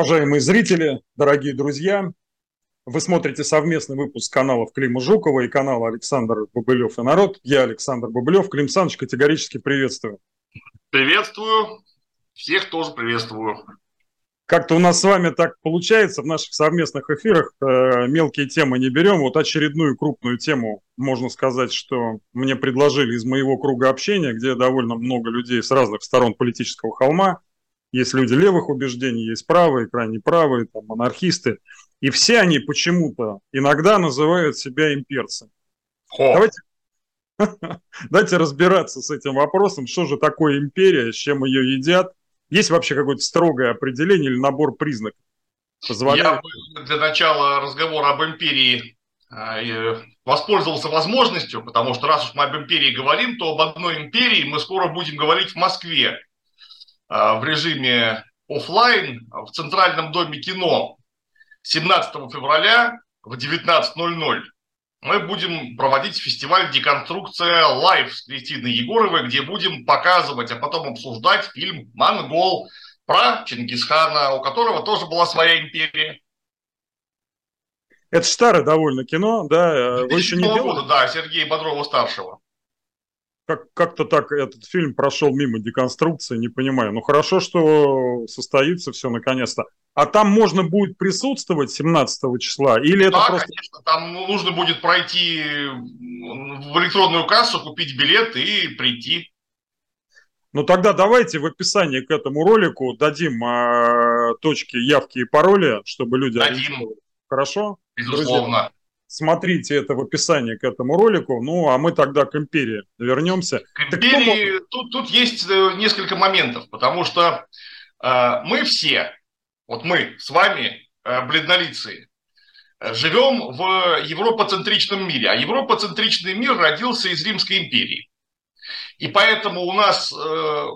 Уважаемые зрители, дорогие друзья, вы смотрите совместный выпуск каналов Клима Жукова и канала Александр Бобылев и народ. Я Александр Бобылев. Клим Саныч, категорически приветствую. Приветствую. Всех тоже приветствую. Как-то у нас с вами так получается в наших совместных эфирах. Э, мелкие темы не берем. Вот очередную крупную тему, можно сказать, что мне предложили из моего круга общения, где довольно много людей с разных сторон политического холма. Есть люди левых убеждений, есть правые, крайне правые, там, монархисты. И все они почему-то иногда называют себя имперцами. О. Давайте, давайте разбираться с этим вопросом, что же такое империя, с чем ее едят. Есть вообще какое-то строгое определение или набор признаков? Позволяет... Я для начала разговора об империи э, воспользовался возможностью, потому что раз уж мы об империи говорим, то об одной империи мы скоро будем говорить в Москве. А, в режиме офлайн в Центральном доме кино 17 февраля в 19.00 мы будем проводить фестиваль «Деконструкция live» с Кристиной Егоровой, где будем показывать, а потом обсуждать фильм «Монгол» про Чингисхана, у которого тоже была своя империя. Это старое довольно кино, да? Вы еще не года, да, Сергея Бодрова-старшего как, как-то так этот фильм прошел мимо деконструкции, не понимаю. Ну хорошо, что состоится все наконец-то. А там можно будет присутствовать 17 числа? Или это да, просто... конечно, там нужно будет пройти в электронную кассу, купить билет и прийти. Ну тогда давайте в описании к этому ролику дадим э, точки явки и пароли, чтобы люди... Дадим. Хорошо? Безусловно. Друзья? Смотрите это в описании к этому ролику. Ну, а мы тогда к империи вернемся. К империи тут, тут есть э, несколько моментов, потому что э, мы все, вот мы с вами, э, бледнолицые, э, живем в европоцентричном мире, а европоцентричный мир родился из Римской империи. И поэтому у нас э,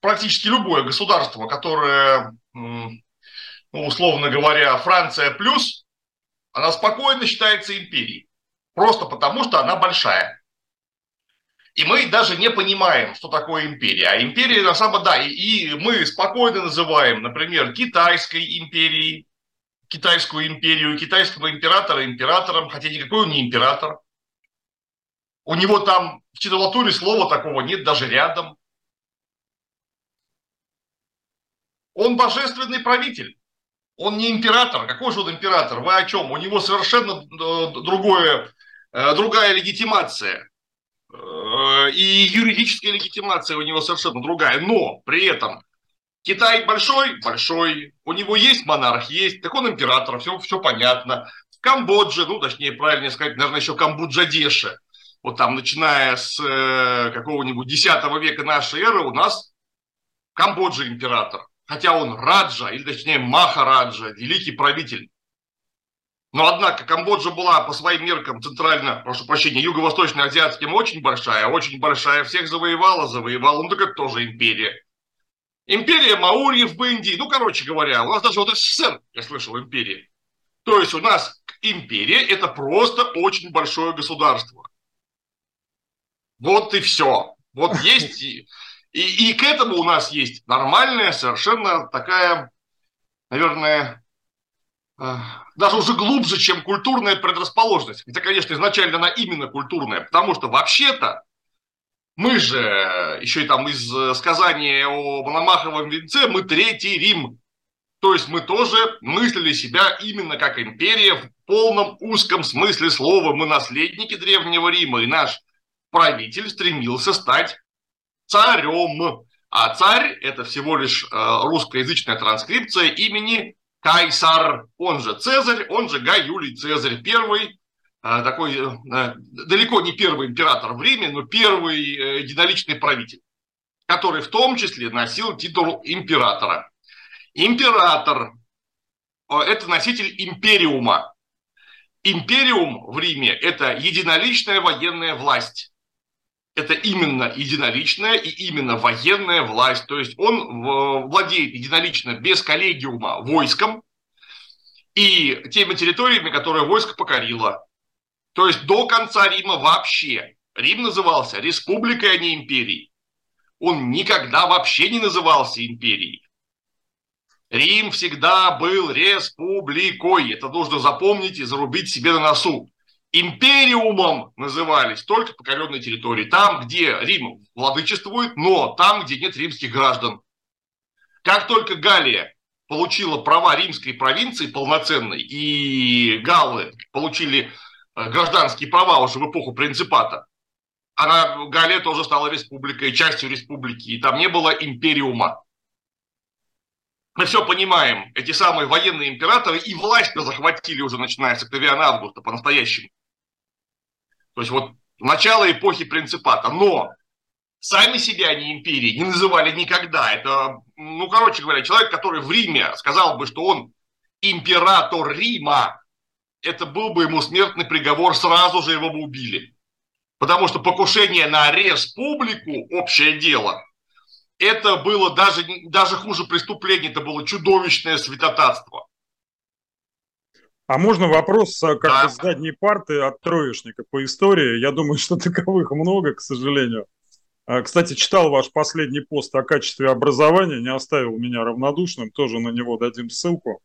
практически любое государство, которое, ну, условно говоря, Франция плюс, она спокойно считается империей. Просто потому, что она большая. И мы даже не понимаем, что такое империя. А империя на самом да, и, и мы спокойно называем, например, Китайской империей, Китайскую империю, китайского императора императором, хотя никакой он не император. У него там в титулатуре слова такого нет даже рядом. Он божественный правитель. Он не император. Какой же он император? Вы о чем? У него совершенно э, другое, э, другая легитимация. Э, и юридическая легитимация у него совершенно другая. Но при этом Китай большой? Большой. У него есть монарх? Есть. Так он император, все, все понятно. В Камбодже, ну, точнее, правильно сказать, наверное, еще Камбоджадеше. Вот там, начиная с какого-нибудь 10 века нашей эры, у нас в Камбодже император хотя он Раджа, или точнее Махараджа, великий правитель. Но однако Камбоджа была по своим меркам центрально, прошу прощения, юго-восточно-азиатским очень большая, очень большая, всех завоевала, завоевала, ну так это тоже империя. Империя Маурьев в Индии, ну короче говоря, у нас даже вот СССР, я слышал, империя. То есть у нас империя это просто очень большое государство. Вот и все. Вот есть и, и к этому у нас есть нормальная, совершенно такая, наверное, э, даже уже глубже, чем культурная предрасположенность. Хотя, конечно, изначально она именно культурная, потому что вообще-то мы же, еще и там из э, сказания о Мономаховом венце, мы третий Рим. То есть мы тоже мыслили себя именно как империя в полном узком смысле слова. Мы наследники Древнего Рима, и наш правитель стремился стать царем. А царь – это всего лишь э, русскоязычная транскрипция имени Кайсар, он же Цезарь, он же Гай Юлий Цезарь, первый, э, такой э, далеко не первый император в Риме, но первый единоличный правитель, который в том числе носил титул императора. Император – это носитель империума. Империум в Риме – это единоличная военная власть это именно единоличная и именно военная власть. То есть он владеет единолично, без коллегиума, войском и теми территориями, которые войско покорило. То есть до конца Рима вообще. Рим назывался республикой, а не империей. Он никогда вообще не назывался империей. Рим всегда был республикой. Это нужно запомнить и зарубить себе на носу. Империумом назывались только покоренные территории. Там, где Рим владычествует, но там, где нет римских граждан. Как только Галия получила права римской провинции полноценной, и галлы получили э, гражданские права уже в эпоху принципата, она, Галия тоже стала республикой, частью республики, и там не было империума. Мы все понимаем, эти самые военные императоры и власть захватили уже, начиная с Октавиана Августа, по-настоящему. То есть вот начало эпохи принципата. Но сами себя они империей не называли никогда. Это, ну, короче говоря, человек, который в Риме сказал бы, что он император Рима, это был бы ему смертный приговор, сразу же его бы убили. Потому что покушение на республику, общее дело, это было даже, даже хуже преступления, это было чудовищное святотатство. А можно вопрос как да. бы с задней парты от троечника по истории? Я думаю, что таковых много, к сожалению. А, кстати, читал ваш последний пост о качестве образования, не оставил меня равнодушным, тоже на него дадим ссылку.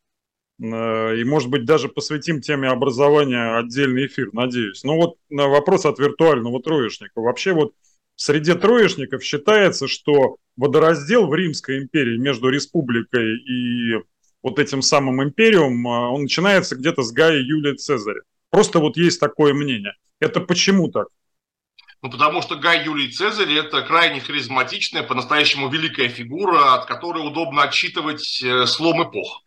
Э, и, может быть, даже посвятим теме образования отдельный эфир, надеюсь. Но вот на вопрос от виртуального троечника. Вообще вот в среде троечников считается, что водораздел в Римской империи между республикой и вот этим самым империум, а, он начинается где-то с Гая Юлия Цезаря. Просто вот есть такое мнение. Это почему так? Ну, потому что Гай Юлий Цезарь – это крайне харизматичная, по-настоящему великая фигура, от которой удобно отсчитывать э, слом эпох.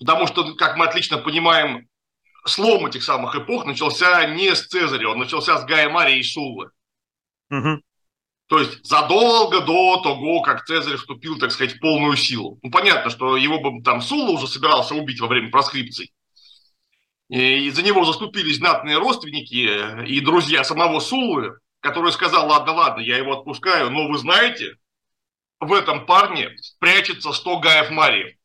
Потому что, как мы отлично понимаем, слом этих самых эпох начался не с Цезаря, он начался с Гая Марии и Суллы. Угу. То есть задолго до того, как Цезарь вступил, так сказать, в полную силу. Ну, понятно, что его бы там Сулла уже собирался убить во время проскрипций. И за него заступились знатные родственники и друзья самого Суллы, который сказал, ладно, ладно, я его отпускаю, но вы знаете, в этом парне прячется 100 Гаев Мариев.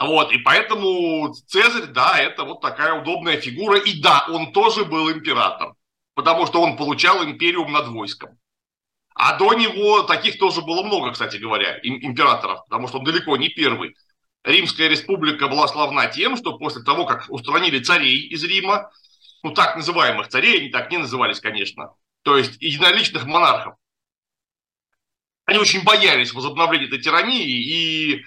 Вот, и поэтому Цезарь, да, это вот такая удобная фигура. И да, он тоже был император, потому что он получал империум над войском. А до него таких тоже было много, кстати говоря, императоров, потому что он далеко не первый. Римская республика была славна тем, что после того, как устранили царей из Рима, ну так называемых царей, они так не назывались, конечно, то есть единоличных монархов, они очень боялись возобновления этой тирании, и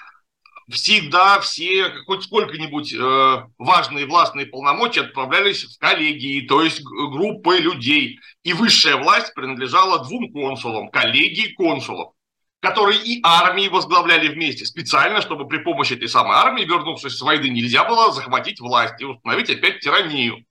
всегда все хоть сколько-нибудь э, важные властные полномочия отправлялись в коллегии, то есть группы людей. И высшая власть принадлежала двум консулам, коллегии консулов, которые и армии возглавляли вместе, специально, чтобы при помощи этой самой армии, вернувшись с войны, нельзя было захватить власть и установить опять тиранию.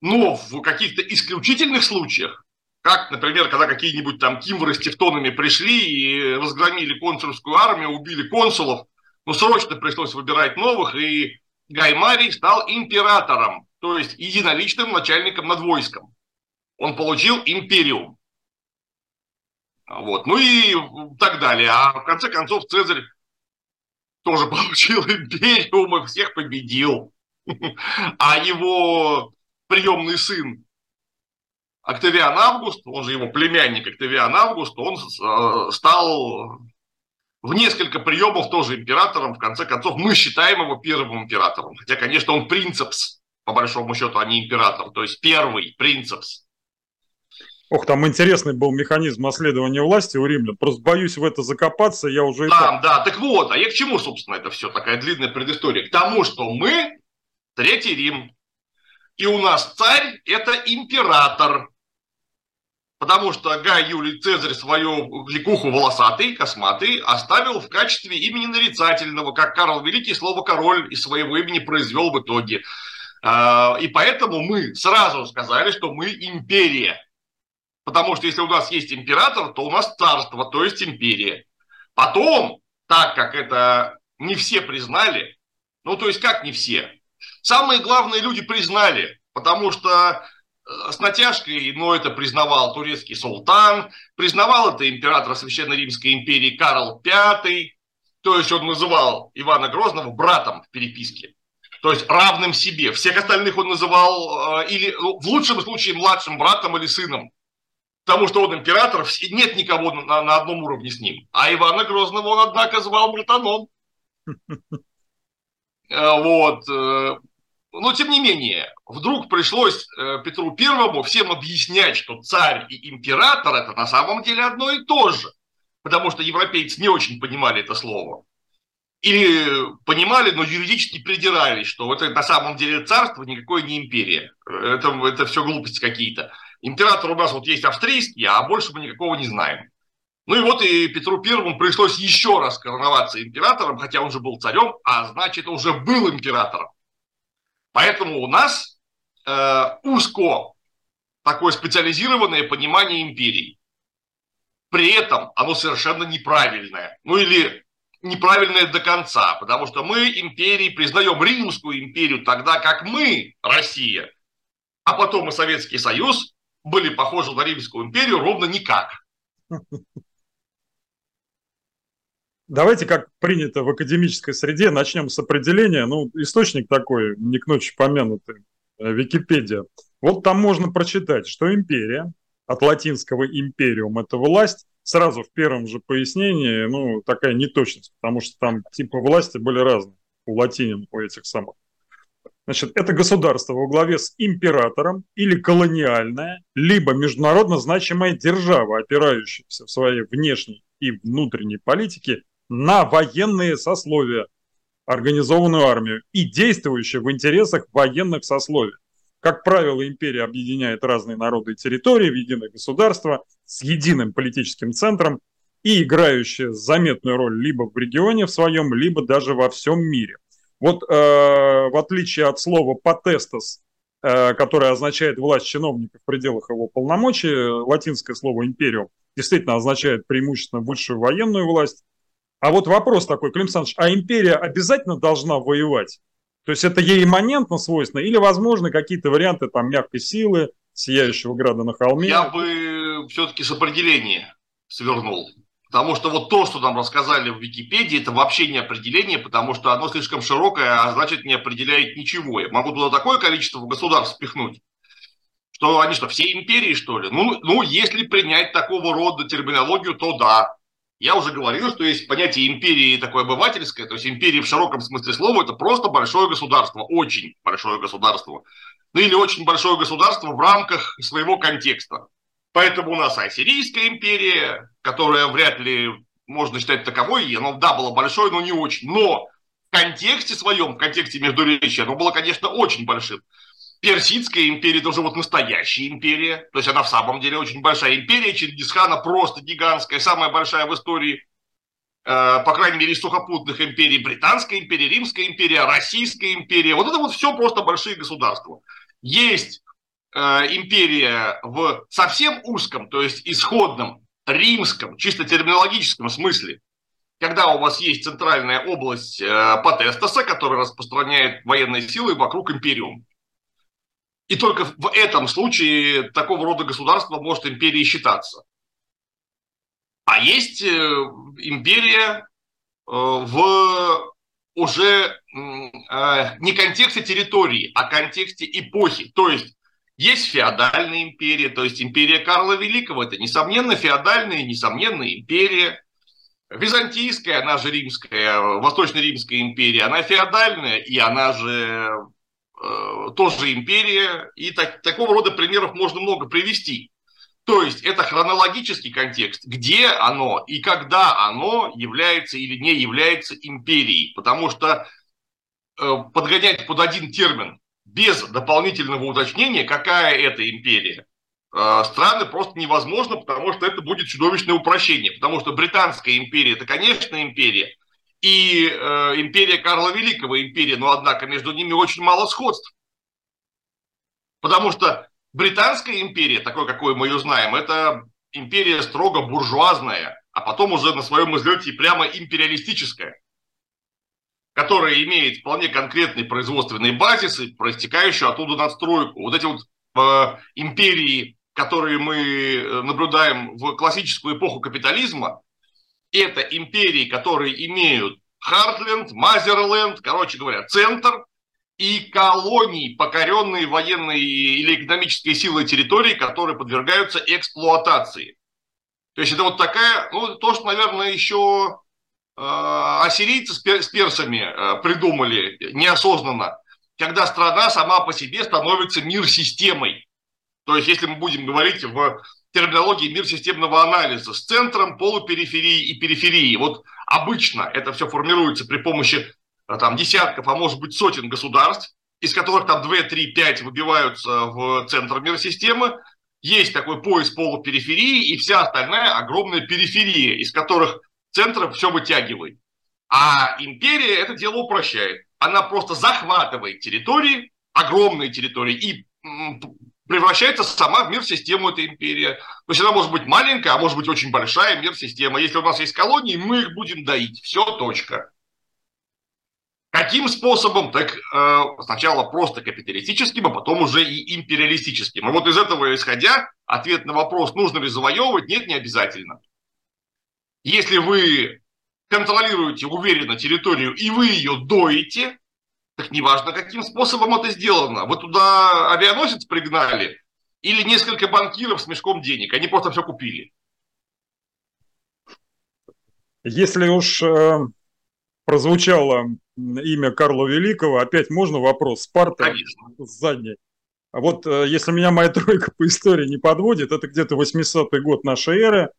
Но в каких-то исключительных случаях, как, например, когда какие-нибудь там кимвры с тевтонами пришли и разгромили консульскую армию, убили консулов, ну, срочно пришлось выбирать новых, и Гаймарий стал императором, то есть единоличным начальником над войском. Он получил империум. Вот. Ну и так далее. А в конце концов Цезарь тоже получил империум и всех победил. А его приемный сын Октавиан Август, он же его племянник Октавиан Август, он э, стал в несколько приемов тоже императором. В конце концов, мы считаем его первым императором. Хотя, конечно, он принцепс, по большому счету, а не император. То есть первый принцепс. Ох, там интересный был механизм наследования власти у римлян. Просто боюсь в это закопаться, я уже... Да, так... да, так вот, а я к чему, собственно, это все, такая длинная предыстория? К тому, что мы Третий Рим, и у нас царь – это император потому что Гай Юлий Цезарь свою ликуху волосатый, косматый, оставил в качестве имени нарицательного, как Карл Великий слово «король» из своего имени произвел в итоге. А, и поэтому мы сразу сказали, что мы империя. Потому что если у нас есть император, то у нас царство, то есть империя. Потом, так как это не все признали, ну то есть как не все, самые главные люди признали, потому что с натяжкой, но это признавал турецкий султан, признавал это император Священной Римской империи Карл V, то есть он называл Ивана Грозного братом в переписке, то есть равным себе. Всех остальных он называл, э, или ну, в лучшем случае, младшим братом или сыном. потому что он император, нет никого на, на одном уровне с ним. А Ивана Грозного он, однако, звал братаном. Э, вот. Но, тем не менее, вдруг пришлось э, Петру Первому всем объяснять, что царь и император – это на самом деле одно и то же. Потому что европейцы не очень понимали это слово. Или понимали, но юридически придирались, что это на самом деле царство никакое не империя. Это, это все глупости какие-то. Император у нас вот есть австрийский, а больше мы никакого не знаем. Ну и вот и Петру Первому пришлось еще раз короноваться императором, хотя он же был царем, а значит уже был императором. Поэтому у нас э, узко такое специализированное понимание империи. При этом оно совершенно неправильное. Ну или неправильное до конца, потому что мы империи признаем Римскую империю тогда, как мы, Россия, а потом и Советский Союз, были похожи на Римскую империю ровно никак. Давайте, как принято в академической среде, начнем с определения. Ну, источник такой, не к ночи помянутый, э, Википедия. Вот там можно прочитать, что империя, от латинского империум – это власть, сразу в первом же пояснении, ну, такая неточность, потому что там типы власти были разные у латинин, у этих самых. Значит, это государство во главе с императором или колониальная, либо международно значимая держава, опирающаяся в своей внешней и внутренней политике на военные сословия, организованную армию и действующая в интересах военных сословий. Как правило, империя объединяет разные народы и территории в единое государство с единым политическим центром и играющая заметную роль либо в регионе в своем, либо даже во всем мире. Вот э, в отличие от слова «потестос», э, которое означает власть чиновника в пределах его полномочий, латинское слово «империум» действительно означает преимущественно высшую военную власть, а вот вопрос такой, Клим Александрович, а империя обязательно должна воевать? То есть это ей имманентно свойственно или, возможно, какие-то варианты там мягкой силы, сияющего града на холме? Я бы все-таки с определения свернул. Потому что вот то, что нам рассказали в Википедии, это вообще не определение, потому что оно слишком широкое, а значит не определяет ничего. Я могу туда такое количество государств спихнуть, что они что, все империи, что ли? Ну, ну, если принять такого рода терминологию, то да. Я уже говорил, что есть понятие империи такое обывательское, то есть империя в широком смысле слова это просто большое государство, очень большое государство. Ну или очень большое государство в рамках своего контекста. Поэтому у нас Ассирийская империя, которая вряд ли можно считать таковой, и оно, да, было большое, но не очень. Но в контексте своем, в контексте междуречия, оно было, конечно, очень большим. Персидская империя это уже вот настоящая империя, то есть она в самом деле очень большая империя, Чингисхана просто гигантская, самая большая в истории, э, по крайней мере, сухопутных империй, Британская империя, Римская империя, Российская империя, вот это вот все просто большие государства. Есть э, империя в совсем узком, то есть исходном, римском, чисто терминологическом смысле, когда у вас есть центральная область э, Патестоса, которая распространяет военные силы вокруг империум. И только в этом случае такого рода государство может империей считаться. А есть э, империя э, в уже э, не контексте территории, а контексте эпохи. То есть есть феодальная империя, то есть империя Карла Великого. Это, несомненно, феодальная, несомненно, империя. Византийская, она же римская, Восточно-Римская империя, она феодальная, и она же тоже империя, и так, такого рода примеров можно много привести. То есть это хронологический контекст, где оно и когда оно является или не является империей. Потому что э, подгонять под один термин без дополнительного уточнения, какая это империя, э, страны просто невозможно, потому что это будет чудовищное упрощение. Потому что Британская империя – это, конечно, империя, и э, империя Карла Великого империя, но однако между ними очень мало сходств. Потому что Британская империя, такой, какой мы ее знаем, это империя строго буржуазная, а потом уже на своем излете прямо империалистическая, которая имеет вполне конкретный производственный базис и проистекающую оттуда надстройку. Вот эти вот э, империи, которые мы э, наблюдаем в классическую эпоху капитализма, это империи, которые имеют Хартленд, Мазерленд, короче говоря, центр, и колоний, покоренные военной или экономической силой территории, которые подвергаются эксплуатации. То есть это вот такая, ну, то, что, наверное, еще э, ассирийцы с персами э, придумали неосознанно, когда страна сама по себе становится мир-системой. То есть, если мы будем говорить в терминологии мир системного анализа с центром, полупериферии и периферии. Вот обычно это все формируется при помощи э, там, десятков, а может быть сотен государств, из которых там 2, 3, 5 выбиваются в центр миросистемы. Есть такой пояс полупериферии и вся остальная огромная периферия, из которых центр все вытягивает. А империя это дело упрощает. Она просто захватывает территории, огромные территории, и превращается сама в мир-систему этой империи. То есть она может быть маленькая, а может быть очень большая мир-система. Если у нас есть колонии, мы их будем доить. Все, точка. Каким способом? Так э, сначала просто капиталистическим, а потом уже и империалистическим. И вот из этого исходя, ответ на вопрос, нужно ли завоевывать, нет, не обязательно. Если вы контролируете уверенно территорию и вы ее доите, так неважно, каким способом это сделано. Вы туда авианосец пригнали или несколько банкиров с мешком денег. Они просто все купили. Если уж э, прозвучало имя Карла Великого, опять можно вопрос? Спарта Конечно. с задней. А вот э, если меня моя тройка по истории не подводит, это где-то 800 год нашей эры,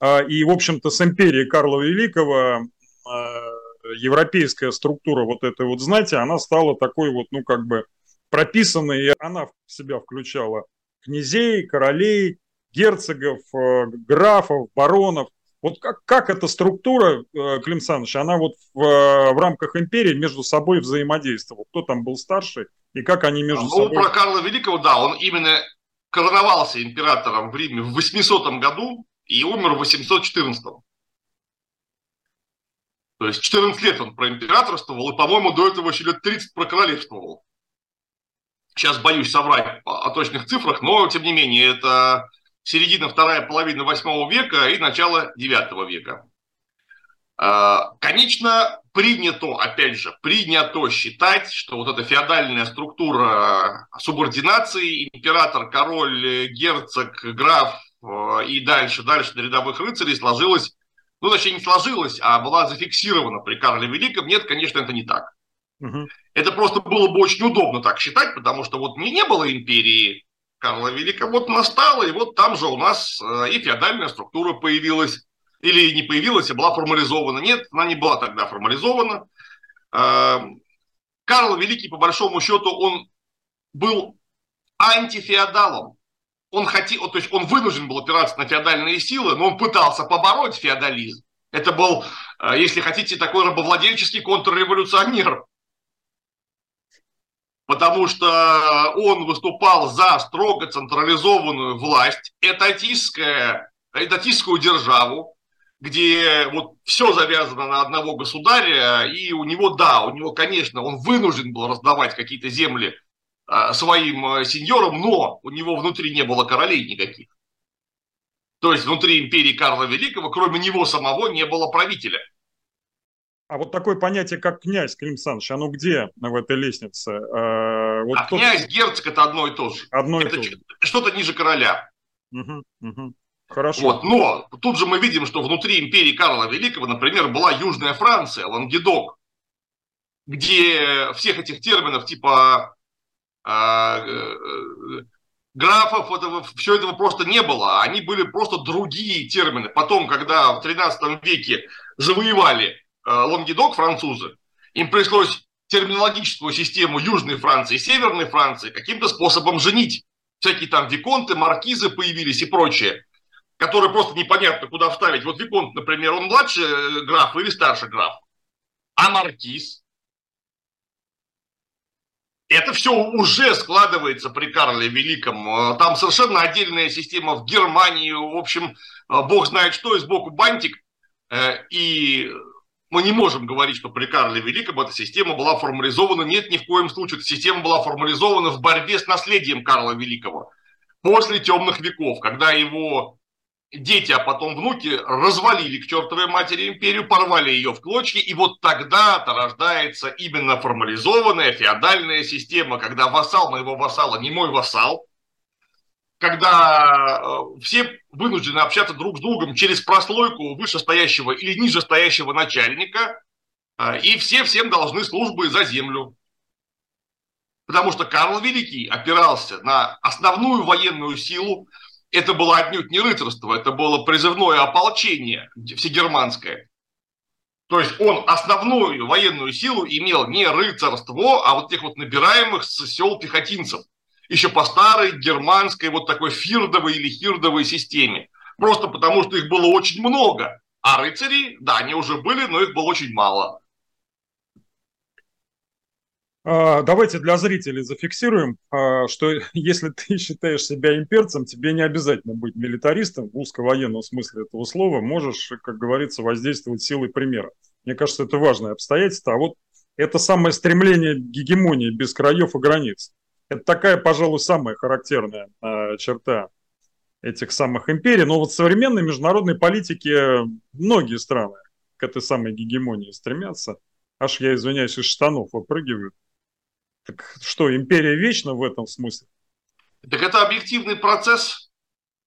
э, и, в общем-то, с империей Карла Великого э, европейская структура вот этой вот знати, она стала такой вот, ну, как бы прописанной, и она в себя включала князей, королей, герцогов, э, графов, баронов. Вот как, как эта структура, э, Клим Саныч, она вот в, э, в рамках империи между собой взаимодействовала? Кто там был старше и как они между ну, собой... Ну, про Карла Великого, да, он именно короновался императором в Риме в 800 году и умер в 814. То есть 14 лет он проимператорствовал, и, по-моему, до этого еще лет 30 прокоролевствовал. Сейчас боюсь соврать о точных цифрах, но, тем не менее, это середина, вторая половина 8 века и начало 9 века. А, конечно, принято, опять же, принято считать, что вот эта феодальная структура субординации, император, король, герцог, граф э, и дальше, дальше до рядовых рыцарей сложилась ну, точнее, не сложилась, а была зафиксирована при Карле Великом. Нет, конечно, это не так. Угу. Это просто было бы очень удобно так считать, потому что вот не, не было империи Карла Великого, вот настала, и вот там же у нас э, и феодальная структура появилась, или не появилась, а была формализована. Нет, она не была тогда формализована. Э, Карл Великий, по большому счету, он был антифеодалом он хотел, то есть он вынужден был опираться на феодальные силы, но он пытался побороть феодализм. Это был, э, если хотите, такой рабовладельческий контрреволюционер. Потому что он выступал за строго централизованную власть, этатистское, этатистскую державу, где вот все завязано на одного государя, и у него, да, у него, конечно, он вынужден был раздавать какие-то земли своим э, сеньором, но у него внутри не было королей никаких. То есть внутри империи Карла Великого, кроме него самого, не было правителя. А вот такое понятие, как князь, Клим Саныч, оно где в этой лестнице? А, вот а князь, герцог – это одно и то же. Одно это и то же. Что-то ниже короля. Угу, угу. Хорошо. Вот, но тут же мы видим, что внутри империи Карла Великого, например, была Южная Франция, Лангедок, где всех этих терминов типа а, графов, этого, все этого просто не было. Они были просто другие термины. Потом, когда в 13 веке завоевали э, Лонгедок французы, им пришлось терминологическую систему Южной Франции и Северной Франции каким-то способом женить. Всякие там виконты, маркизы появились и прочее, которые просто непонятно куда вставить. Вот виконт, например, он младший э, граф или старший граф. А маркиз? Это все уже складывается при Карле Великом. Э, там совершенно отдельная система в Германии. В общем, э, бог знает что, и сбоку бантик. Э, и мы не можем говорить, что при Карле Великом эта система была формализована. Нет, ни в коем случае. Эта система была формализована в борьбе с наследием Карла Великого. После темных веков, когда его дети, а потом внуки развалили к чертовой матери империю, порвали ее в клочки, и вот тогда-то рождается именно формализованная феодальная система, когда вассал моего вассала не мой вассал, когда э, все вынуждены общаться друг с другом через прослойку вышестоящего или нижестоящего начальника, э, и все всем должны службы за землю. Потому что Карл Великий опирался на основную военную силу, это было отнюдь не рыцарство, это было призывное ополчение всегерманское. То есть он основную военную силу имел не рыцарство, а вот тех вот набираемых с сел пехотинцев. Еще по старой германской вот такой фирдовой или хирдовой системе. Просто потому, что их было очень много. А рыцари, да, они уже были, но их было очень мало. А, давайте для зрителей зафиксируем, а, что если ты считаешь себя имперцем, тебе не обязательно быть милитаристом в узковоенном смысле этого слова. Можешь, как говорится, воздействовать силой примера. Мне кажется, это важное обстоятельство. А вот это самое стремление гегемонии без краев и границ. Это такая, пожалуй, самая характерная а, черта этих самых империй. Но вот в современной международной политике многие страны к этой самой гегемонии стремятся. Аж я, извиняюсь, из штанов выпрыгивают. Так что, империя вечна в этом смысле? Так это объективный процесс,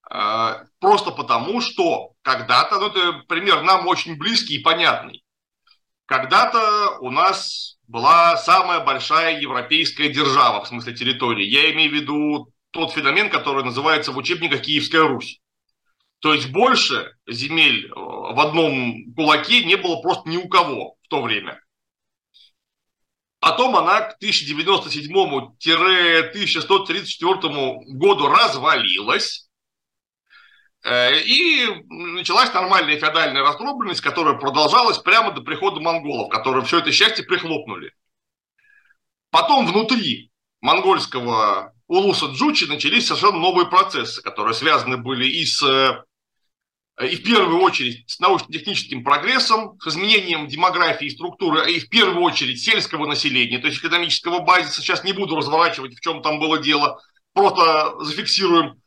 э, просто потому, что когда-то, ну это пример нам очень близкий и понятный, когда-то у нас была самая большая европейская держава, в смысле территории. Я имею в виду тот феномен, который называется в учебниках Киевская Русь. То есть больше земель э, в одном кулаке не было просто ни у кого в то время. Потом она к 1097-1134 году развалилась, э, и началась нормальная феодальная раздробленность, которая продолжалась прямо до прихода монголов, которые все это счастье прихлопнули. Потом внутри монгольского улуса Джучи начались совершенно новые процессы, которые связаны были и с э, и в первую очередь с научно-техническим прогрессом, с изменением демографии и структуры, и в первую очередь сельского населения, то есть экономического базиса. Сейчас не буду разворачивать, в чем там было дело, просто зафиксируем.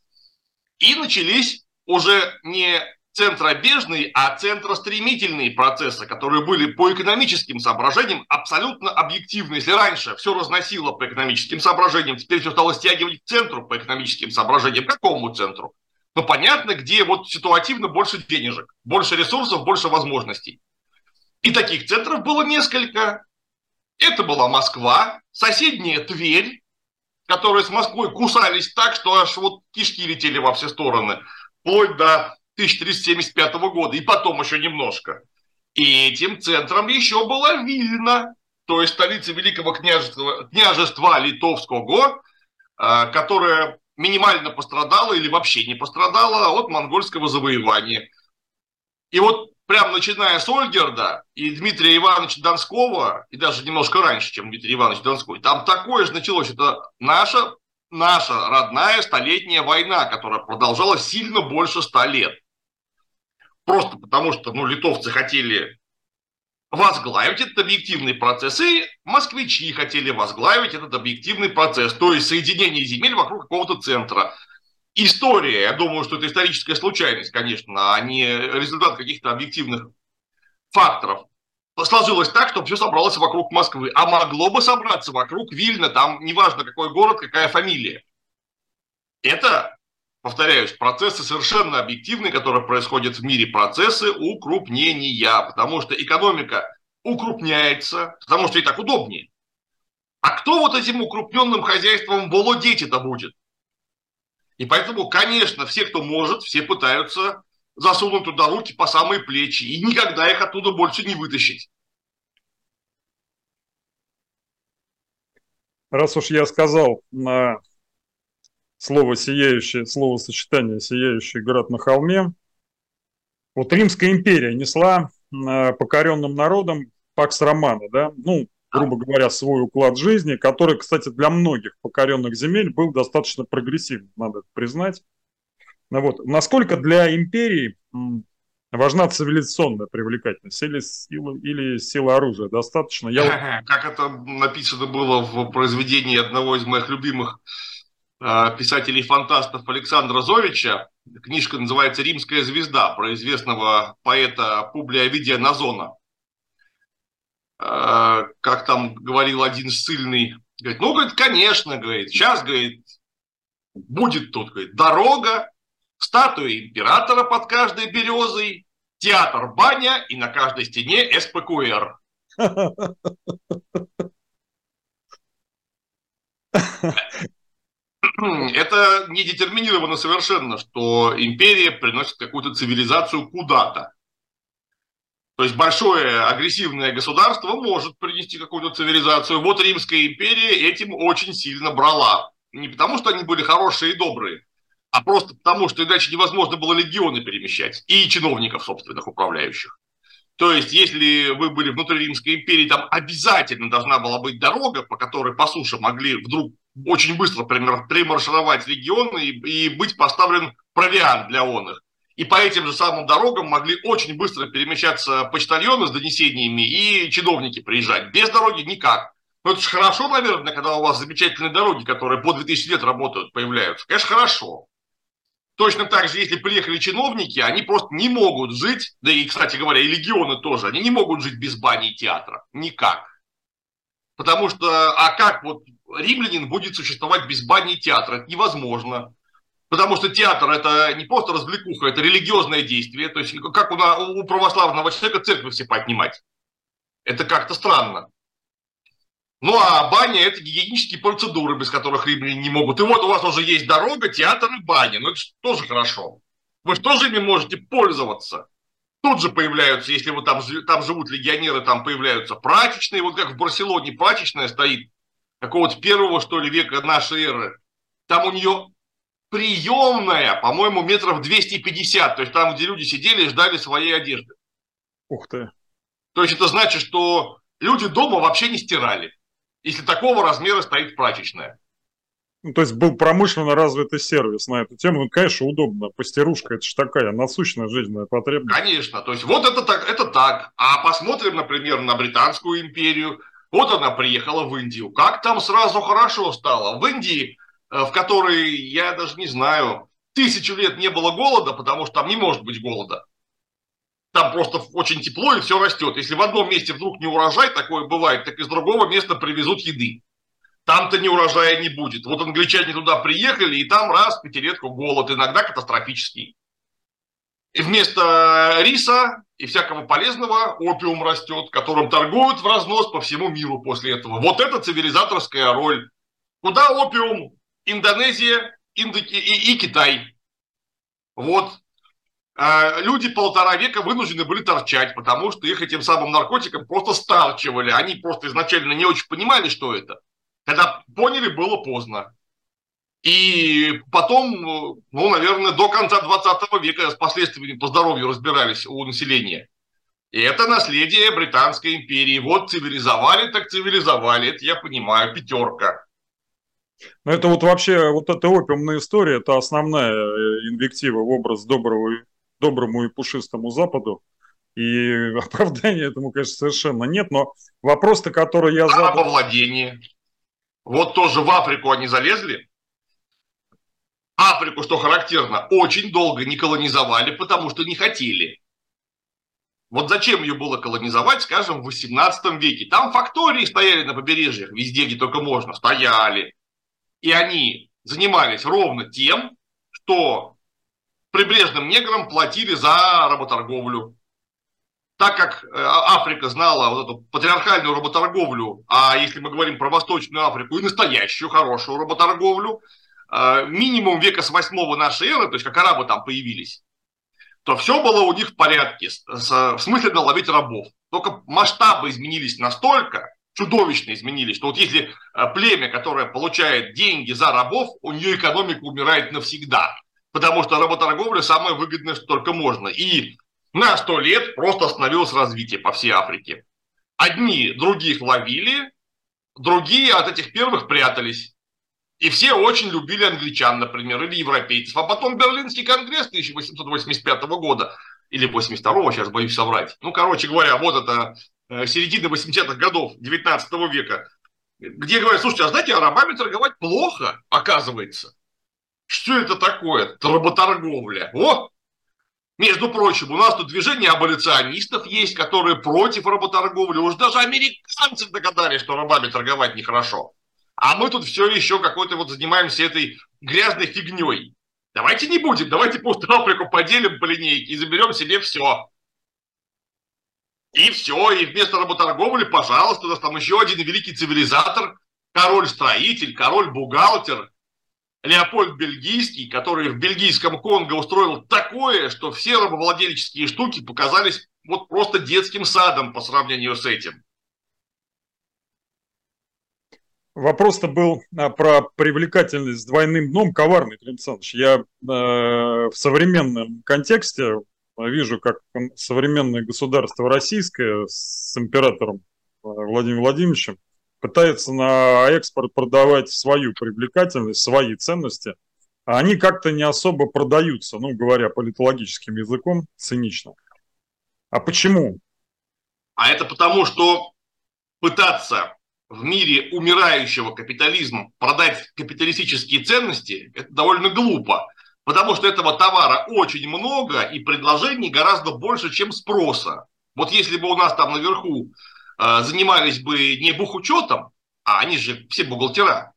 И начались уже не центробежные, а центростремительные процессы, которые были по экономическим соображениям абсолютно объективны. Если раньше все разносило по экономическим соображениям, теперь все стало стягивать к центру по экономическим соображениям. К какому центру? Но понятно, где вот ситуативно больше денежек, больше ресурсов, больше возможностей. И таких центров было несколько. Это была Москва, соседняя Тверь, которые с Москвой кусались так, что аж вот кишки летели во все стороны, вплоть до 1375 года, и потом еще немножко. И этим центром еще была Вильна, то есть столица Великого княжества, княжества Литовского, э, которая минимально пострадала или вообще не пострадала от монгольского завоевания. И вот прям начиная с Ольгерда и Дмитрия Ивановича Донского, и даже немножко раньше, чем Дмитрий Иванович Донской, там такое же началось. Это наша, наша родная столетняя война, которая продолжалась сильно больше ста лет. Просто потому что ну, литовцы хотели возглавить этот объективный процесс, и москвичи хотели возглавить этот объективный процесс, то есть соединение земель вокруг какого-то центра. История, я думаю, что это историческая случайность, конечно, а не результат каких-то объективных факторов. Сложилось так, что все собралось вокруг Москвы, а могло бы собраться вокруг Вильна, там неважно какой город, какая фамилия. Это повторяюсь, процессы совершенно объективные, которые происходят в мире, процессы укрупнения, потому что экономика укрупняется, потому что и так удобнее. А кто вот этим укрупненным хозяйством владеть это будет? И поэтому, конечно, все, кто может, все пытаются засунуть туда руки по самые плечи и никогда их оттуда больше не вытащить. Раз уж я сказал на слово сияющее, словосочетание «сияющий град на холме». Вот Римская империя несла э, покоренным народам пакс романа, да, ну, грубо говоря, свой уклад жизни, который, кстати, для многих покоренных земель был достаточно прогрессивным, надо это признать. Ну вот. Насколько для империи важна цивилизационная привлекательность или сила, или сила оружия? Достаточно? Я... Как это написано было в произведении одного из моих любимых писателей-фантастов Александра Зовича. Книжка называется «Римская звезда» про известного поэта Публия Видия Назона. Э, как там говорил один ссыльный, говорит, ну, говорит, конечно, говорит, сейчас, говорит, будет тут, говорит, дорога, статуя императора под каждой березой, театр баня и на каждой стене СПКР. Это не детерминировано совершенно, что империя приносит какую-то цивилизацию куда-то. То есть большое агрессивное государство может принести какую-то цивилизацию. Вот Римская империя этим очень сильно брала. Не потому, что они были хорошие и добрые, а просто потому, что иначе невозможно было легионы перемещать и чиновников собственных управляющих. То есть, если вы были внутри Римской империи, там обязательно должна была быть дорога, по которой по суше могли вдруг очень быстро примаршировать регионы и, и быть поставлен провиант для он их. И по этим же самым дорогам могли очень быстро перемещаться почтальоны с донесениями и чиновники приезжать. Без дороги никак. Ну, это же хорошо, наверное, когда у вас замечательные дороги, которые по 2000 лет работают, появляются. Конечно, хорошо. Точно так же, если приехали чиновники, они просто не могут жить, да и, кстати говоря, и легионы тоже, они не могут жить без бани и театра. Никак. Потому что, а как вот римлянин будет существовать без бани и театра? Это невозможно. Потому что театр это не просто развлекуха, это религиозное действие. То есть как у, у православного человека церковь все поднимать. Это как-то странно. Ну а баня это гигиенические процедуры, без которых римляне не могут. И вот у вас уже есть дорога, театр и баня. Ну это же тоже хорошо. Вы же тоже ими можете пользоваться. Тут же появляются, если вот там, там живут легионеры, там появляются прачечные. Вот как в Барселоне прачечная стоит какого-то первого, что ли, века нашей эры. Там у нее приемная, по-моему, метров 250. То есть там, где люди сидели и ждали своей одежды. Ух ты. То есть это значит, что люди дома вообще не стирали если такого размера стоит прачечная. Ну, то есть был промышленно развитый сервис на эту тему. Ну, конечно, удобно. Постирушка, это же такая насущная жизненная потребность. Конечно. То есть вот это так, это так. А посмотрим, например, на Британскую империю. Вот она приехала в Индию. Как там сразу хорошо стало. В Индии, э, в которой, я даже не знаю, тысячу лет не было голода, потому что там не может быть голода там просто очень тепло и все растет. Если в одном месте вдруг не урожай, такое бывает, так из другого места привезут еды. Там-то не урожая не будет. Вот англичане туда приехали, и там раз пятилетку голод, иногда катастрофический. И вместо риса и всякого полезного опиум растет, которым торгуют в разнос по всему миру после этого. Вот это цивилизаторская роль. Куда опиум? Индонезия Индоки и, и Китай. Вот люди полтора века вынуждены были торчать, потому что их этим самым наркотиком просто сталчивали. Они просто изначально не очень понимали, что это. Когда поняли, было поздно. И потом, ну, наверное, до конца 20 века с последствиями по здоровью разбирались у населения. И это наследие Британской империи. Вот цивилизовали, так цивилизовали. Это я понимаю, пятерка. Но это вот вообще, вот эта опиумная история, это основная э, инвектива в образ доброго доброму и пушистому Западу. И оправдания этому, конечно, совершенно нет. Но вопрос-то, который я задал... Арабовладение. Вот тоже в Африку они залезли. Африку, что характерно, очень долго не колонизовали, потому что не хотели. Вот зачем ее было колонизовать, скажем, в 18 веке? Там фактории стояли на побережьях, везде, где только можно, стояли. И они занимались ровно тем, что прибрежным неграм платили за работорговлю. Так как э, Африка знала вот эту патриархальную работорговлю, а если мы говорим про Восточную Африку и настоящую хорошую работорговлю, э, минимум века с восьмого нашей эры, то есть как арабы там появились, то все было у них в порядке, в смысле наловить рабов. Только масштабы изменились настолько, чудовищно изменились, что вот если э, племя, которое получает деньги за рабов, у нее экономика умирает навсегда потому что работорговля самая выгодная, что только можно. И на сто лет просто остановилось развитие по всей Африке. Одни других ловили, другие от этих первых прятались. И все очень любили англичан, например, или европейцев. А потом Берлинский конгресс 1885 года, или 82-го, сейчас боюсь соврать. Ну, короче говоря, вот это э, середина 80-х годов 19 века. где говорят, слушайте, а знаете, а рабами торговать плохо, оказывается. Что это такое? Работорговля. О, между прочим, у нас тут движение аболиционистов есть, которые против работорговли. Уж даже американцы догадались, что рабами торговать нехорошо. А мы тут все еще какой-то вот занимаемся этой грязной фигней. Давайте не будем, давайте пусть Африку поделим по линейке и заберем себе все. И все, и вместо работорговли, пожалуйста, у нас там еще один великий цивилизатор, король-строитель, король-бухгалтер, Леопольд Бельгийский, который в бельгийском Конго устроил такое, что все рабовладельческие штуки показались вот просто детским садом по сравнению с этим. Вопрос-то был а, про привлекательность с двойным дном, коварный, Клим Александрович. Я э, в современном контексте вижу, как современное государство российское с императором э, Владимиром Владимировичем пытается на экспорт продавать свою привлекательность, свои ценности, а они как-то не особо продаются, ну, говоря политологическим языком, цинично. А почему? А это потому, что пытаться в мире умирающего капитализма продать капиталистические ценности, это довольно глупо, потому что этого товара очень много и предложений гораздо больше, чем спроса. Вот если бы у нас там наверху занимались бы не бухучетом, а они же все бухгалтера.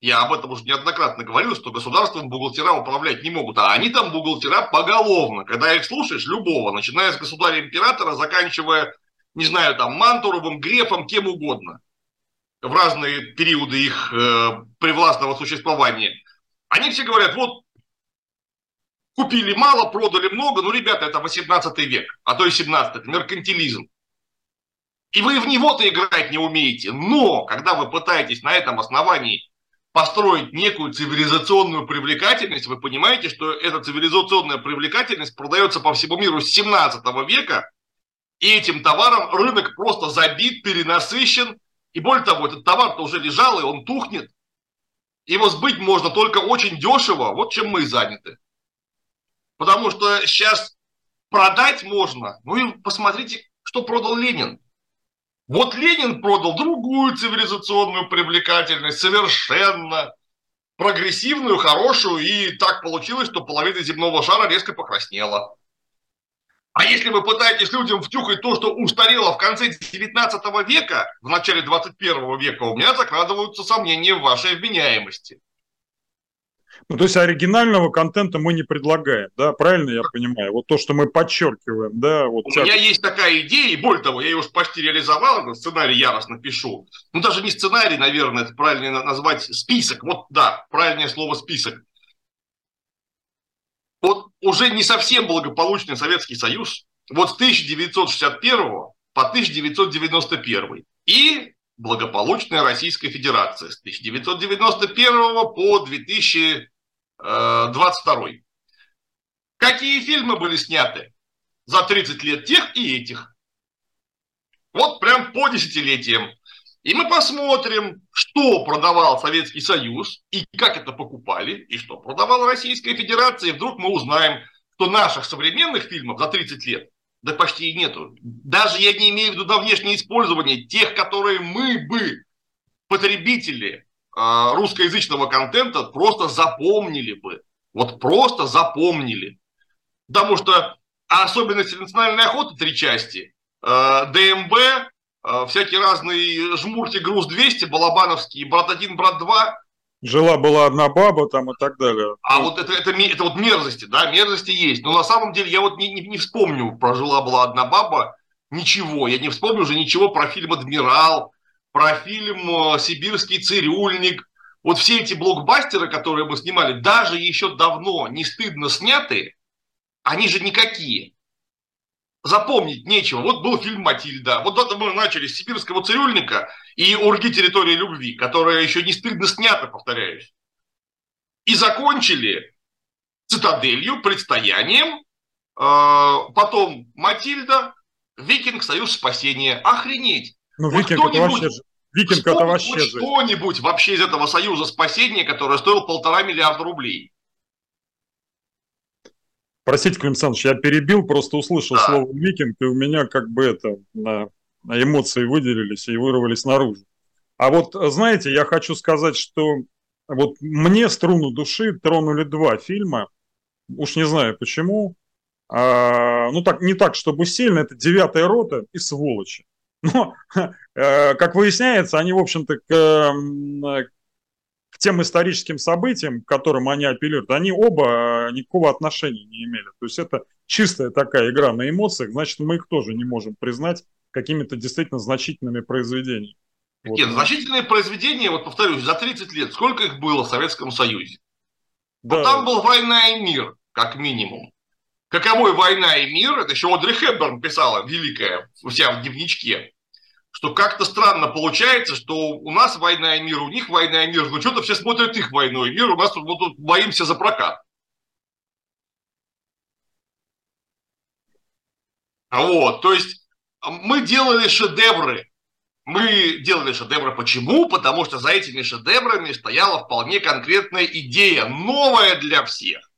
Я об этом уже неоднократно говорил, что государством бухгалтера управлять не могут, а они там бухгалтера поголовно. Когда их слушаешь, любого, начиная с государя-императора, заканчивая, не знаю, там, Мантуровым, Грефом, кем угодно, в разные периоды их э, привластного существования. Они все говорят, вот купили мало, продали много, ну, ребята, это 18 век, а то и 17, это меркантилизм. И вы в него-то играть не умеете. Но, когда вы пытаетесь на этом основании построить некую цивилизационную привлекательность, вы понимаете, что эта цивилизационная привлекательность продается по всему миру с 17 века, и этим товаром рынок просто забит, перенасыщен, и более того, этот товар-то уже лежал, и он тухнет. Его сбыть можно только очень дешево, вот чем мы заняты. Потому что сейчас продать можно, ну и посмотрите, что продал Ленин. Вот Ленин продал другую цивилизационную привлекательность, совершенно прогрессивную, хорошую, и так получилось, что половина земного шара резко покраснела. А если вы пытаетесь людям втюхать то, что устарело в конце 19 века, в начале 21 века, у меня закрадываются сомнения в вашей вменяемости. Ну, то есть оригинального контента мы не предлагаем, да, правильно я понимаю? Вот то, что мы подчеркиваем, да. Вот У тебя... меня есть такая идея, и более того, я ее уже почти реализовал, этот сценарий яростно пишу. Ну, даже не сценарий, наверное, это правильно назвать список. Вот, да, правильное слово список. Вот уже не совсем благополучный Советский Союз, вот с 1961 по 1991 и благополучная Российская Федерация с 1991 по 2022. Какие фильмы были сняты за 30 лет тех и этих? Вот прям по десятилетиям. И мы посмотрим, что продавал Советский Союз, и как это покупали, и что продавала Российская Федерация. И вдруг мы узнаем, что наших современных фильмов за 30 лет да почти и нету. Даже я не имею в виду на внешнее использование тех, которые мы бы, потребители э, русскоязычного контента, просто запомнили бы. Вот просто запомнили. Потому что особенности национальной охоты три части. Э, ДМБ, э, всякие разные жмурки груз-200, балабановские, брат-1, брат-2, Жила-была одна баба там и так далее. А вот это, это, это вот мерзости, да, мерзости есть. Но на самом деле я вот не, не, не вспомню про жила-была одна баба ничего. Я не вспомню уже ничего про фильм «Адмирал», про фильм э, «Сибирский цирюльник». Вот все эти блокбастеры, которые мы снимали, даже еще давно не стыдно снятые, они же никакие запомнить нечего. Вот был фильм «Матильда». Вот это мы начали с «Сибирского цирюльника» и «Урги территории любви», которая еще не стыдно снята, повторяюсь. И закончили «Цитаделью», «Предстоянием», э, потом «Матильда», «Викинг», «Союз спасения». Охренеть! Ну, вот «Викинг» это вообще же... Викинг это вообще. Что-нибудь вообще из этого союза спасения, который стоил полтора миллиарда рублей. Простите, Клим Александрович, я перебил, просто услышал да. слово «викинг», и у меня как бы это, эмоции выделились и вырвались наружу. А вот, знаете, я хочу сказать, что вот мне струну души тронули два фильма. Уж не знаю почему. А, ну, так, не так, чтобы сильно. Это «Девятая рота» и «Сволочи». Но, э, как выясняется, они, в общем-то, к, к тем историческим событиям, к которым они апеллируют, они оба никакого отношения не имели. То есть это чистая такая игра на эмоциях, значит, мы их тоже не можем признать какими-то действительно значительными произведениями. Вот. Нет, значительные произведения, вот повторюсь, за 30 лет, сколько их было в Советском Союзе? Да. Вот там был «Война и мир», как минимум. Каковой «Война и мир» – это еще Одри Хепберн писала, великая, у себя в дневничке что как-то странно получается, что у нас война и мир, у них война и мир, но что-то все смотрят их войну и мир, у нас тут, мы тут боимся за прокат. Вот, то есть мы делали шедевры. Мы делали шедевры почему? Потому что за этими шедеврами стояла вполне конкретная идея, новая для всех,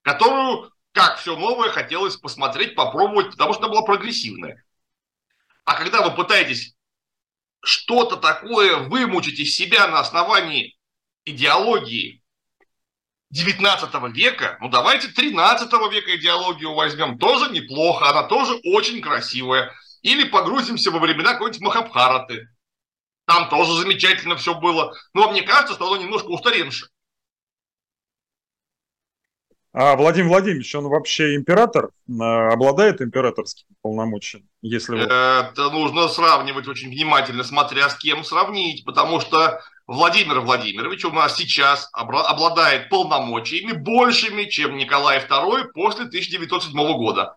которую, как все новое, хотелось посмотреть, попробовать, потому что она была прогрессивная. А когда вы пытаетесь что-то такое вымучить из себя на основании идеологии 19 века, ну давайте 13 века идеологию возьмем, тоже неплохо, она тоже очень красивая. Или погрузимся во времена какой-нибудь Махабхараты. Там тоже замечательно все было. Но мне кажется, что оно немножко устаревшее. А Владимир Владимирович, он вообще император, а, обладает императорским полномочием? Если Это нужно сравнивать очень внимательно, смотря с кем сравнить, потому что Владимир Владимирович у нас сейчас обладает полномочиями большими, чем Николай II после 1907 года.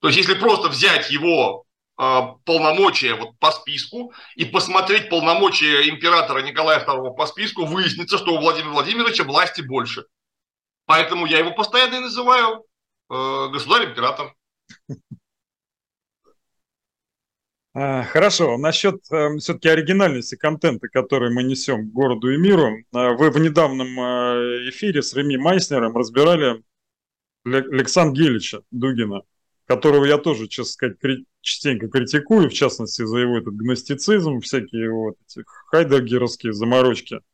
То есть, если просто взять его э, полномочия вот по списку и посмотреть полномочия императора Николая II по списку, выяснится, что у Владимира Владимировича власти больше. Поэтому я его постоянно называю э, государь-император. А, хорошо, насчет э, все-таки оригинальности контента, который мы несем городу и миру. Э, вы в недавнем э, эфире с Реми Майснером разбирали Александра Гелича Дугина, которого я тоже, честно сказать, кри- частенько критикую, в частности, за его этот гностицизм, всякие вот эти хайдегеровские заморочки –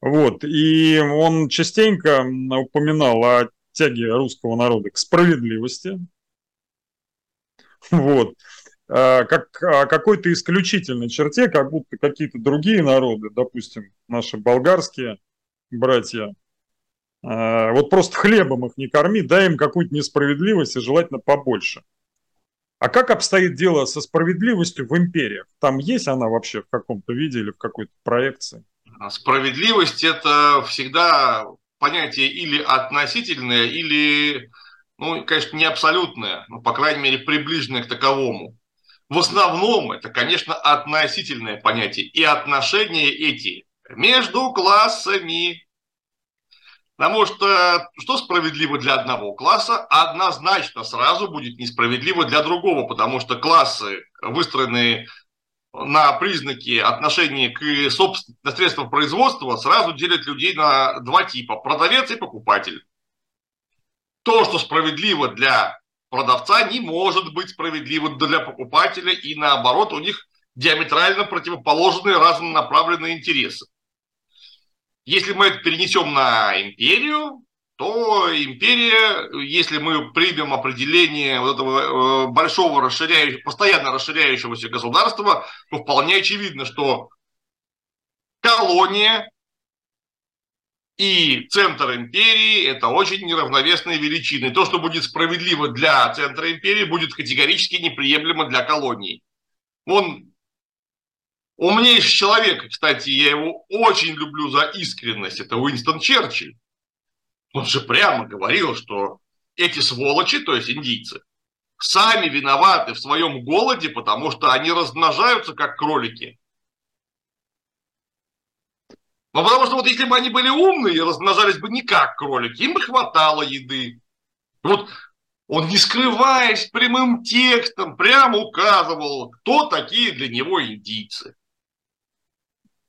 вот, и он частенько упоминал о тяге русского народа к справедливости, вот, а, как какой-то исключительной черте, как будто какие-то другие народы, допустим, наши болгарские братья, а, вот просто хлебом их не корми, дай им какую-то несправедливость и желательно побольше. А как обстоит дело со справедливостью в империях? Там есть она вообще в каком-то виде или в какой-то проекции? Справедливость – это всегда понятие или относительное, или, ну, конечно, не абсолютное, но, по крайней мере, приближенное к таковому. В основном это, конечно, относительное понятие. И отношения эти между классами. Потому что что справедливо для одного класса, однозначно сразу будет несправедливо для другого, потому что классы, выстроенные на признаки отношения к собственным средствам производства сразу делят людей на два типа – продавец и покупатель. То, что справедливо для продавца, не может быть справедливо для покупателя, и наоборот, у них диаметрально противоположные разнонаправленные интересы. Если мы это перенесем на империю, то империя, если мы примем определение вот этого э, большого расширяющего, постоянно расширяющегося государства, то вполне очевидно, что колония и центр империи – это очень неравновесные величины. То, что будет справедливо для центра империи, будет категорически неприемлемо для колонии. Он умнейший человек, кстати, я его очень люблю за искренность, это Уинстон Черчилль. Он же прямо говорил, что эти сволочи, то есть индийцы, сами виноваты в своем голоде, потому что они размножаются как кролики. Ну, потому что вот если бы они были умные, размножались бы не как кролики, им бы хватало еды. Вот он, не скрываясь прямым текстом, прямо указывал, кто такие для него индийцы.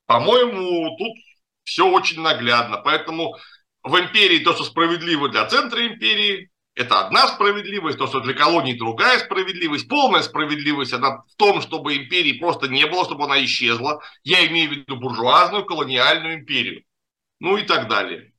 По-моему, тут все очень наглядно. Поэтому в империи то, что справедливо для центра империи, это одна справедливость, то, что для колоний другая справедливость. Полная справедливость она в том, чтобы империи просто не было, чтобы она исчезла. Я имею в виду буржуазную колониальную империю. Ну и так далее.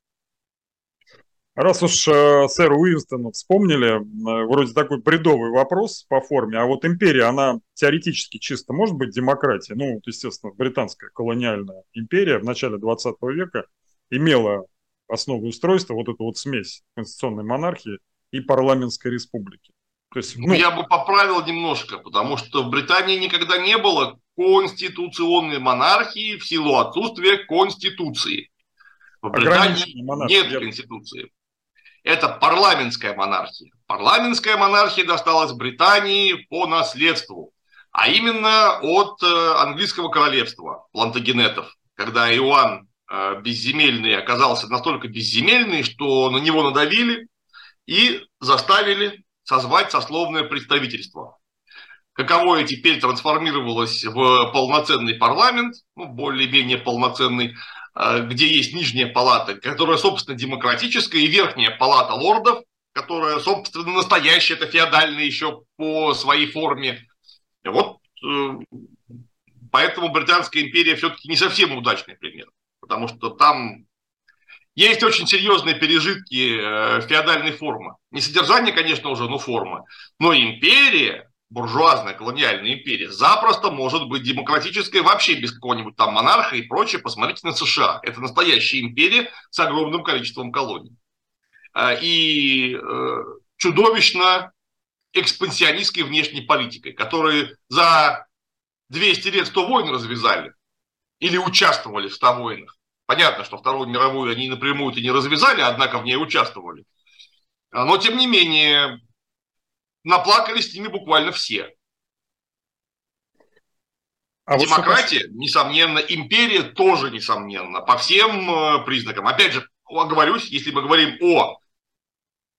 Раз уж э, сэр Уинстона вспомнили, э, вроде такой бредовый вопрос по форме, а вот империя, она теоретически чисто может быть демократией? Ну, вот, естественно, британская колониальная империя в начале 20 века имела основу устройства вот эту вот смесь конституционной монархии и парламентской республики. То есть, ну... Я бы поправил немножко, потому что в Британии никогда не было конституционной монархии в силу отсутствия конституции. В Британии нет верно. конституции. Это парламентская монархия. Парламентская монархия досталась Британии по наследству, а именно от э, английского королевства, плантагенетов, когда Иоанн безземельный оказался настолько безземельный, что на него надавили и заставили созвать сословное представительство. Каковое теперь трансформировалось в полноценный парламент, ну, более-менее полноценный, Э, где есть нижняя палата, которая, собственно, демократическая, и верхняя палата лордов, которая, собственно, настоящая, это феодальная еще по своей форме. Вот э, поэтому Британская империя все-таки не совсем удачный пример, потому что там есть очень серьезные пережитки э, феодальной формы. Не содержание, конечно, уже, но форма. Но империя, буржуазная колониальная империя запросто может быть демократической вообще без какого-нибудь там монарха и прочее. Посмотрите на США. Это настоящая империя с огромным количеством колоний. А, и э, чудовищно экспансионистской внешней политикой, которые за 200 лет 100 войн развязали или участвовали в 100 войнах. Понятно, что Вторую мировую они напрямую-то не развязали, однако в ней участвовали. Но, тем не менее, наплакались с ними буквально все. А Демократия, вот несомненно, империя тоже, несомненно, по всем э, признакам. Опять же, оговорюсь, если мы говорим о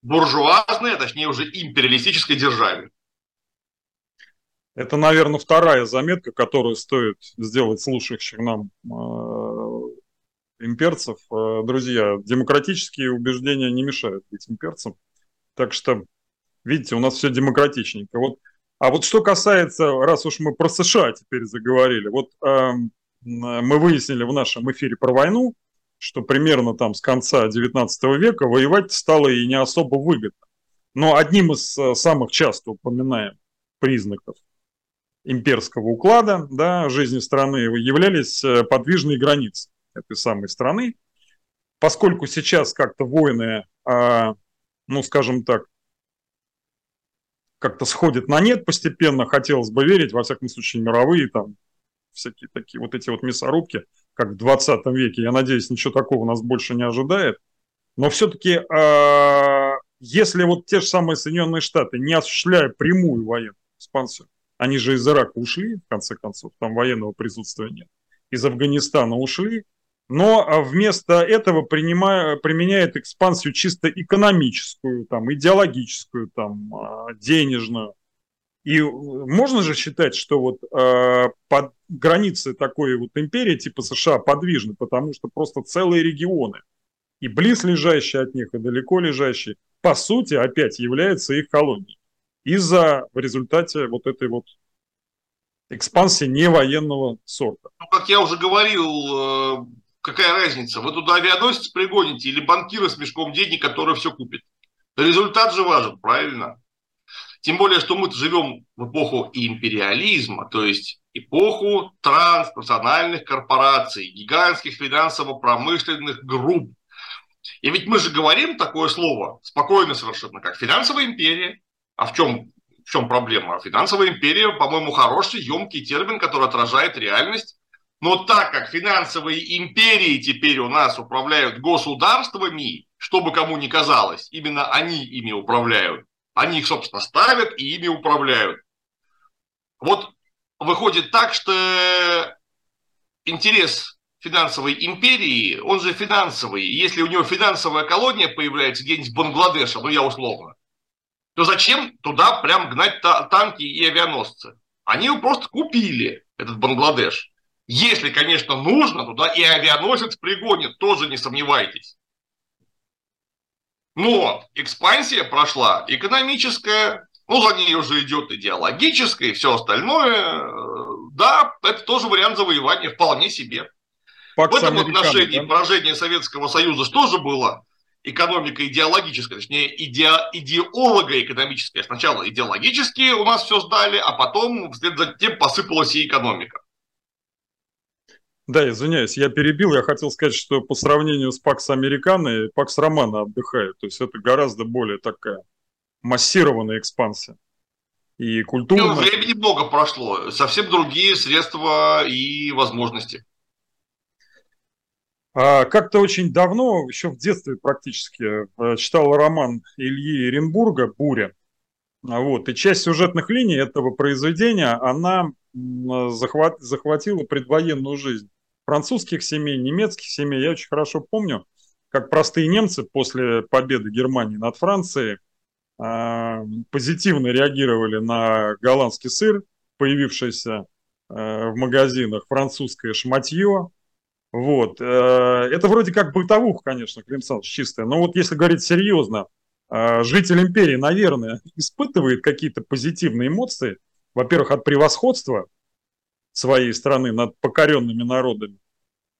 буржуазной, а точнее уже империалистической державе. Это, наверное, вторая заметка, которую стоит сделать слушающих нам э, имперцев. Э, друзья, демократические убеждения не мешают быть имперцем. Так что Видите, у нас все демократичненько. Вот, а вот что касается, раз уж мы про США теперь заговорили, вот э, мы выяснили в нашем эфире про войну, что примерно там с конца 19 века воевать стало и не особо выгодно. Но одним из э, самых часто упоминаемых признаков имперского уклада да, жизни страны являлись э, подвижные границы этой самой страны. Поскольку сейчас как-то войны, э, ну, скажем так, как-то сходит на нет постепенно, хотелось бы верить, во всяком случае, мировые там всякие такие вот эти вот мясорубки, как в 20 веке. Я надеюсь, ничего такого нас больше не ожидает. Но все-таки, а, если вот те же самые Соединенные Штаты, не осуществляя прямую военную экспансию, они же из Ирака ушли, в конце концов, там военного присутствия нет, из Афганистана ушли, но а, вместо этого принимая, применяет экспансию чисто экономическую, там, идеологическую, там, а, денежную. И можно же считать, что вот э, под границы такой вот империи типа США подвижны, потому что просто целые регионы, и близ лежащие от них, и далеко лежащие, по сути, опять являются их колонией. Из-за в результате вот этой вот экспансии не военного сорта. Ну, как я уже говорил, какая разница? Вы туда авианосец пригоните или банкира с мешком денег, который все купит? Результат же важен, правильно? Тем более, что мы живем в эпоху империализма, то есть эпоху транснациональных корпораций, гигантских финансово-промышленных групп. И ведь мы же говорим такое слово спокойно совершенно, как финансовая империя. А в чем, в чем проблема? Финансовая империя, по-моему, хороший, емкий термин, который отражает реальность но так как финансовые империи теперь у нас управляют государствами, что бы кому ни казалось, именно они ими управляют. Они их, собственно, ставят и ими управляют. Вот выходит так, что интерес финансовой империи, он же финансовый. Если у него финансовая колония появляется где-нибудь в Бангладеше, ну я условно, то зачем туда прям гнать танки и авианосцы? Они его просто купили, этот Бангладеш. Если, конечно, нужно, туда и авианосец пригонит, тоже не сомневайтесь. Но экспансия прошла экономическая, ну, за ней уже идет идеологическая и все остальное. Да, это тоже вариант завоевания, вполне себе. Пакс в этом отношении да? поражение Советского Союза тоже было экономика идеологическая, точнее, иде, идеолога экономическая. Сначала идеологические у нас все сдали, а потом вслед за тем посыпалась и экономика. Да, извиняюсь, я перебил. Я хотел сказать, что по сравнению с Пакс Американо, Пакс Романа отдыхает. То есть это гораздо более такая массированная экспансия. И культурно... Ну, времени много прошло. Совсем другие средства и возможности. А, как-то очень давно, еще в детстве практически, э, читал роман Ильи Эренбурга «Буря». А вот. И часть сюжетных линий этого произведения, она захват, захватила предвоенную жизнь французских семей, немецких семей. Я очень хорошо помню, как простые немцы после победы Германии над Францией э, позитивно реагировали на голландский сыр, появившийся э, в магазинах, французское шматье. Вот. Э, это вроде как бытовуха, конечно, Клим чистая. Но вот если говорить серьезно, э, житель империи, наверное, испытывает какие-то позитивные эмоции. Во-первых, от превосходства своей страны над покоренными народами.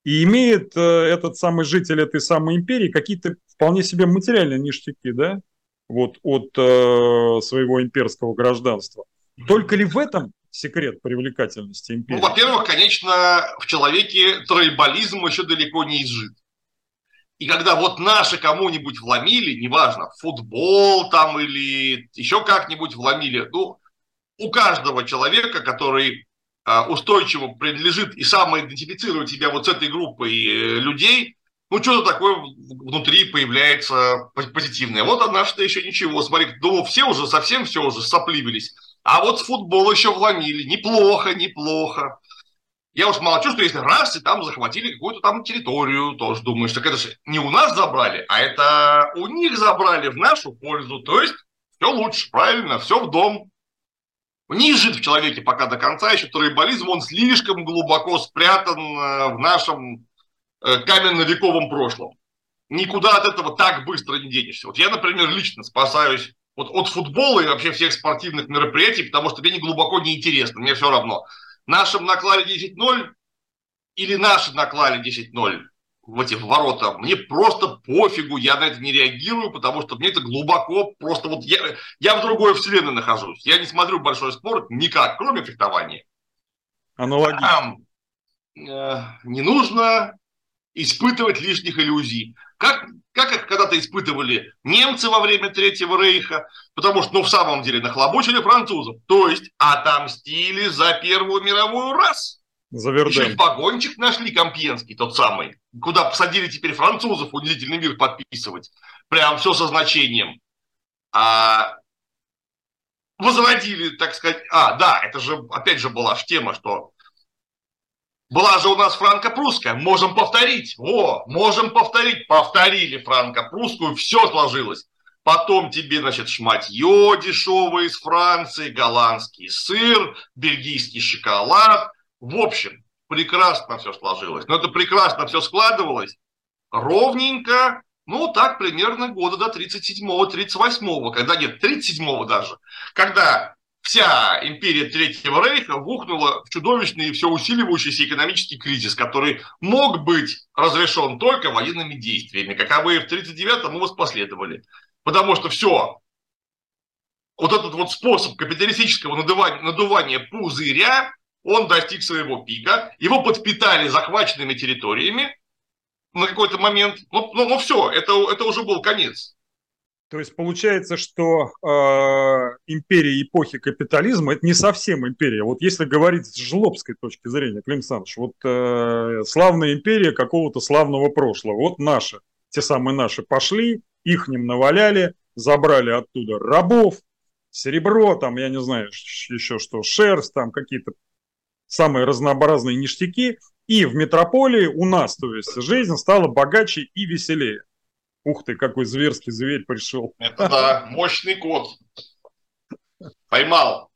И имеет э, этот самый житель этой самой империи какие-то вполне себе материальные ништяки, да, вот от э, своего имперского гражданства. Только ли в этом секрет привлекательности империи? Ну, во-первых, конечно, в человеке тройболизм еще далеко не изжит. И когда вот наши кому-нибудь вломили, неважно, футбол там или еще как-нибудь вломили, ну, у каждого человека, который устойчиво принадлежит и самоидентифицирует себя вот с этой группой э, людей, ну, что-то такое внутри появляется позитивное. Вот а наш-то еще ничего. Смотри, думал, все уже, совсем все уже сопливились. А вот с футбола еще вломили. Неплохо, неплохо. Я уж молчу, что если раз и там захватили какую-то там территорию, тоже думаешь, так это же не у нас забрали, а это у них забрали в нашу пользу. То есть все лучше, правильно, все в дом не жит в человеке пока до конца, еще тройболизм, он слишком глубоко спрятан э, в нашем э, каменно-вековом прошлом. Никуда от этого так быстро не денешься. Вот я, например, лично спасаюсь вот от футбола и вообще всех спортивных мероприятий, потому что мне не глубоко не интересно, мне все равно. Нашим наклали 10-0 или наши наклали 10-0 в эти ворота, мне просто пофигу, я на это не реагирую, потому что мне это глубоко, просто вот я, я в другой вселенной нахожусь. Я не смотрю большой спорт никак, кроме фехтования. Аналогично. Э, не нужно испытывать лишних иллюзий. Как, как их когда-то испытывали немцы во время Третьего Рейха, потому что, ну, в самом деле, нахлобучили французов. То есть отомстили за Первую мировую раз. За Еще и погончик нашли Компьенский, тот самый, куда посадили теперь французов унизительный мир подписывать. Прям все со значением. А возродили, так сказать... А, да, это же, опять же, была же тема, что была же у нас франко-прусская, можем повторить. О, можем повторить. Повторили франко-прусскую, все сложилось. Потом тебе, значит, шматье дешевое из Франции, голландский сыр, бельгийский шоколад, в общем, прекрасно все сложилось. Но это прекрасно все складывалось ровненько, ну, так примерно года до 37-го, 38-го, когда нет, 37-го даже, когда вся империя Третьего Рейха вухнула в чудовищный и все усиливающийся экономический кризис, который мог быть разрешен только военными действиями, каковые в 39-м воспоследовали. Потому что все, вот этот вот способ капиталистического надувания, надувания пузыря, он достиг своего пика, его подпитали захваченными территориями на какой-то момент. Ну, ну, ну все, это, это уже был конец. То есть получается, что э, империя эпохи капитализма это не совсем империя. Вот если говорить с жлобской точки зрения, Клим Александрович, вот э, славная империя какого-то славного прошлого, вот наши, те самые наши пошли, их ним наваляли, забрали оттуда рабов, серебро, там, я не знаю, еще что, шерсть, там какие-то самые разнообразные ништяки, и в метрополии у нас, то есть, жизнь стала богаче и веселее. Ух ты, какой зверский зверь пришел. Это да, мощный кот. Поймал.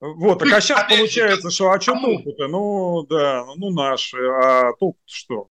Вот, так а сейчас получается, что а что толку-то? Ну, да, ну наши, а толку что?